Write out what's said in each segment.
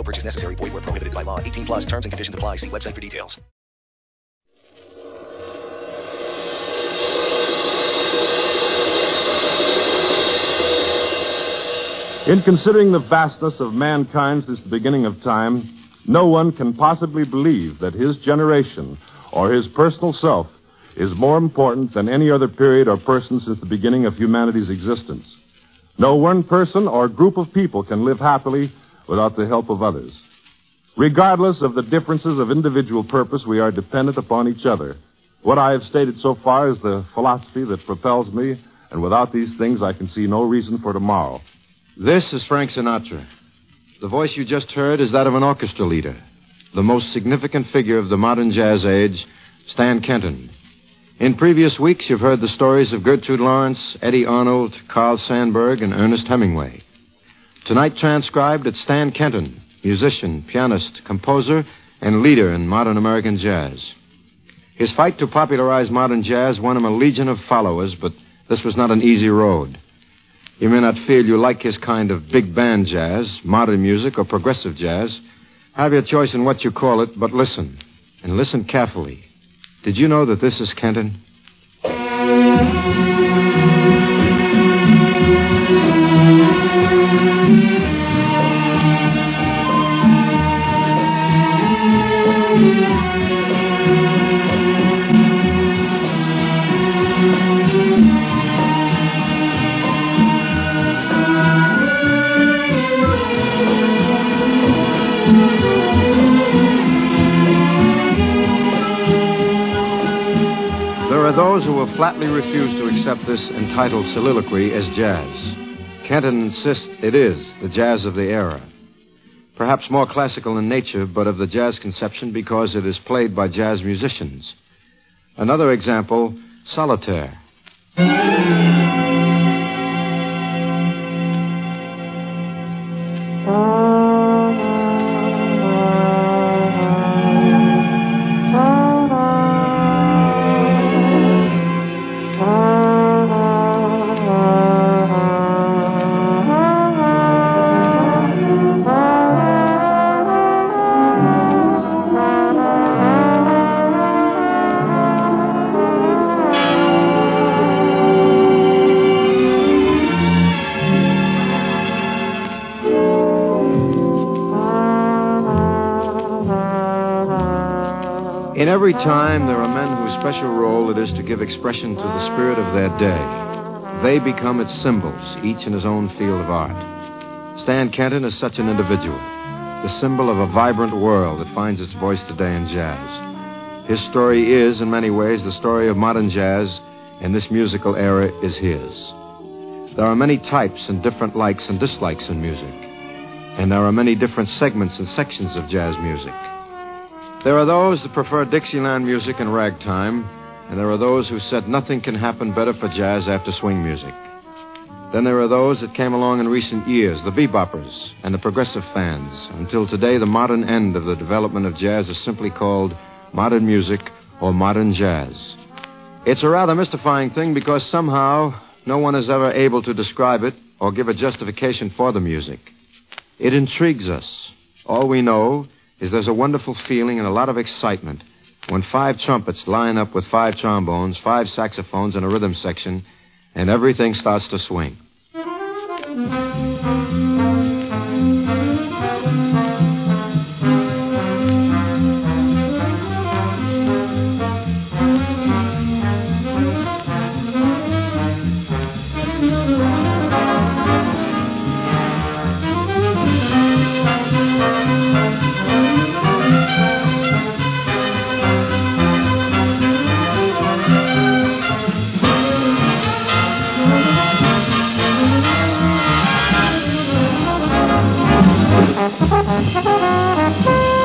No purchase necessary. Void where prohibited by law. 18 plus terms and conditions apply. See website for details. In considering the vastness of mankind since the beginning of time, no one can possibly believe that his generation or his personal self is more important than any other period or person since the beginning of humanity's existence. No one person or group of people can live happily without the help of others. Regardless of the differences of individual purpose, we are dependent upon each other. What I have stated so far is the philosophy that propels me, and without these things, I can see no reason for tomorrow. This is Frank Sinatra. The voice you just heard is that of an orchestra leader, the most significant figure of the modern jazz age, Stan Kenton. In previous weeks, you've heard the stories of Gertrude Lawrence, Eddy Arnold, Carl Sandburg, and Ernest Hemingway. Tonight transcribed, it's Stan Kenton, musician, pianist, composer, and leader in modern American jazz. His fight to popularize modern jazz won him a legion of followers, but this was not an easy road. You may not feel you like his kind of big band jazz, modern music, or progressive jazz. Have your choice in what you call it, but listen, and listen carefully. Did you know that this is Kenton? Are those who will flatly refuse to accept this entitled soliloquy as jazz. Kenton insists it is the jazz of the era. Perhaps more classical in nature, but of the jazz conception because it is played by jazz musicians. Another example, Solitaire. In every time, there are men whose special role it is to give expression to the spirit of their day. They become its symbols, each in his own field of art. Stan Kenton is such an individual, the symbol of a vibrant world that finds its voice today in jazz. His story is, in many ways, the story of modern jazz, and this musical era is his. There are many types and different likes and dislikes in music, and there are many different segments and sections of jazz music. There are those that prefer Dixieland music and ragtime, and there are those who said nothing can happen better for jazz after swing music. Then there are those that came along in recent years, the beboppers and the progressive fans. Until today, the modern end of the development of jazz is simply called modern music or modern jazz. It's a rather mystifying thing because somehow no one is ever able to describe it or give a justification for the music. It intrigues us. All we know is there's a wonderful feeling and a lot of excitement when five trumpets line up with five trombones, five saxophones, and a rhythm section, and everything starts to swing. Música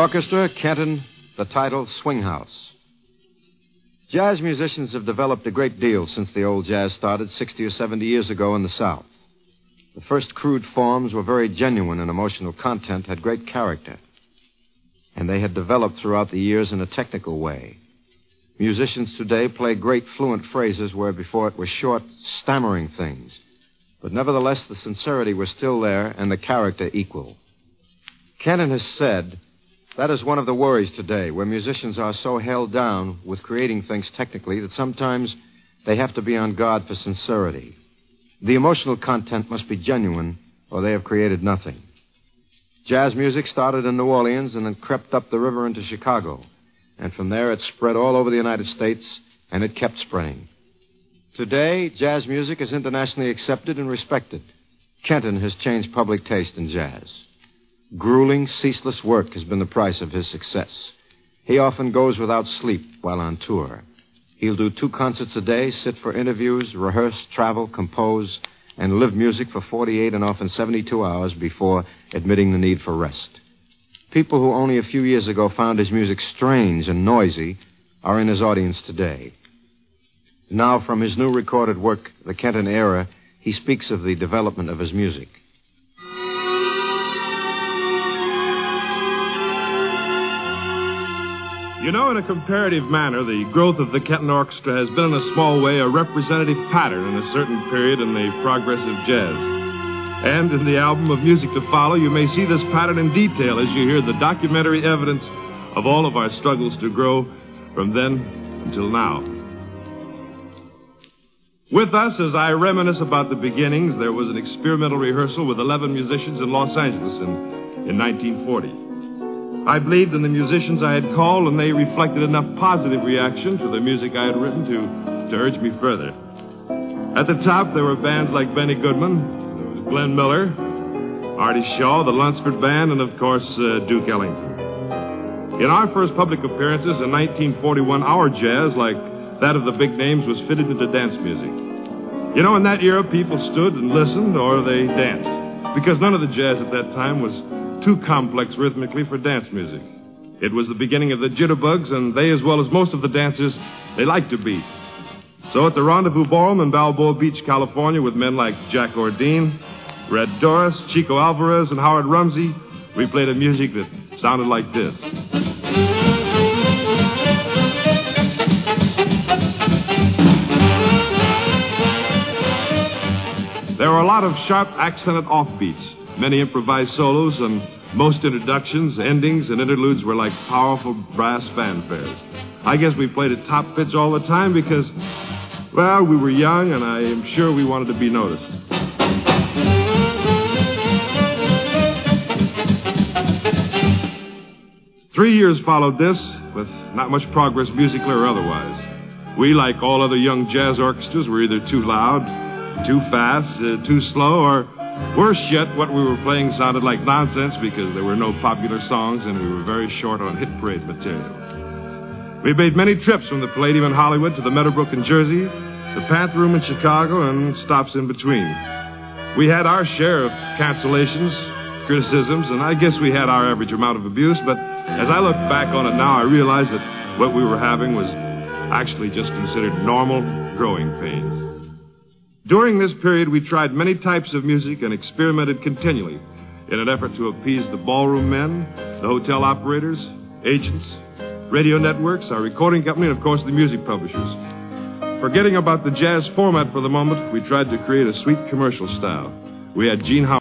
orchestra, Kenton, the title, Swing House. Jazz musicians have developed a great deal since the old jazz started 60 or 70 years ago in the South. The first crude forms were very genuine and emotional content, had great character. And they had developed throughout the years in a technical way. Musicians today play great fluent phrases where before it was short, stammering things. But nevertheless, the sincerity was still there and the character equal. Kenton has said that is one of the worries today, where musicians are so held down with creating things technically that sometimes they have to be on guard for sincerity. The emotional content must be genuine, or they have created nothing. Jazz music started in New Orleans and then crept up the river into Chicago. And from there it spread all over the United States, and it kept spreading. Today, jazz music is internationally accepted and respected. Kenton has changed public taste in jazz. Grueling, ceaseless work has been the price of his success. He often goes without sleep while on tour. He'll do two concerts a day, sit for interviews, rehearse, travel, compose, and live music for 48 and often 72 hours before admitting the need for rest. People who only a few years ago found his music strange and noisy are in his audience today. Now, from his new recorded work, The Kenton Era, he speaks of the development of his music. You know, in a comparative manner, the growth of the Kenton Orchestra has been in a small way a representative pattern in a certain period in the progress of jazz. And in the album of music to follow, you may see this pattern in detail as you hear the documentary evidence of all of our struggles to grow from then until now. With us, as I reminisce about the beginnings, there was an experimental rehearsal with 11 musicians in Los Angeles in, in 1940. I believed in the musicians I had called, and they reflected enough positive reaction to the music I had written to, to urge me further. At the top, there were bands like Benny Goodman, Glenn Miller, Artie Shaw, the Lunceford Band, and of course, uh, Duke Ellington. In our first public appearances in 1941, our jazz, like that of the big names, was fitted into dance music. You know, in that era, people stood and listened or they danced, because none of the jazz at that time was too complex rhythmically for dance music. It was the beginning of the jitterbugs, and they, as well as most of the dancers, they liked to beat. So at the Rendezvous Ballroom in Balboa Beach, California, with men like Jack Ordean, Red Dorris, Chico Alvarez, and Howard Rumsey, we played a music that sounded like this. There were a lot of sharp accented offbeats, many improvised solos, and most introductions, endings, and interludes were like powerful brass fanfares. I guess we played at top pitch all the time because, well, we were young, and I am sure we wanted to be noticed. Three years followed this, with not much progress musically or otherwise. We, like all other young jazz orchestras, were either too loud, too fast, uh, too slow, or Worse yet, what we were playing sounded like nonsense because there were no popular songs and we were very short on hit parade material. We made many trips from the Palladium in Hollywood to the Meadowbrook in Jersey, the Panther Room in Chicago, and stops in between. We had our share of cancellations, criticisms, and I guess we had our average amount of abuse, but as I look back on it now, I realize that what we were having was actually just considered normal growing pains. During this period, we tried many types of music and experimented continually. in an effort to appease the ballroom men, the hotel operators, agents, radio networks, our recording company, and of course the music publishers. Forgetting about the jazz format for the moment, we tried to create a sweet commercial style. We had Gene Howard.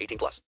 18 plus.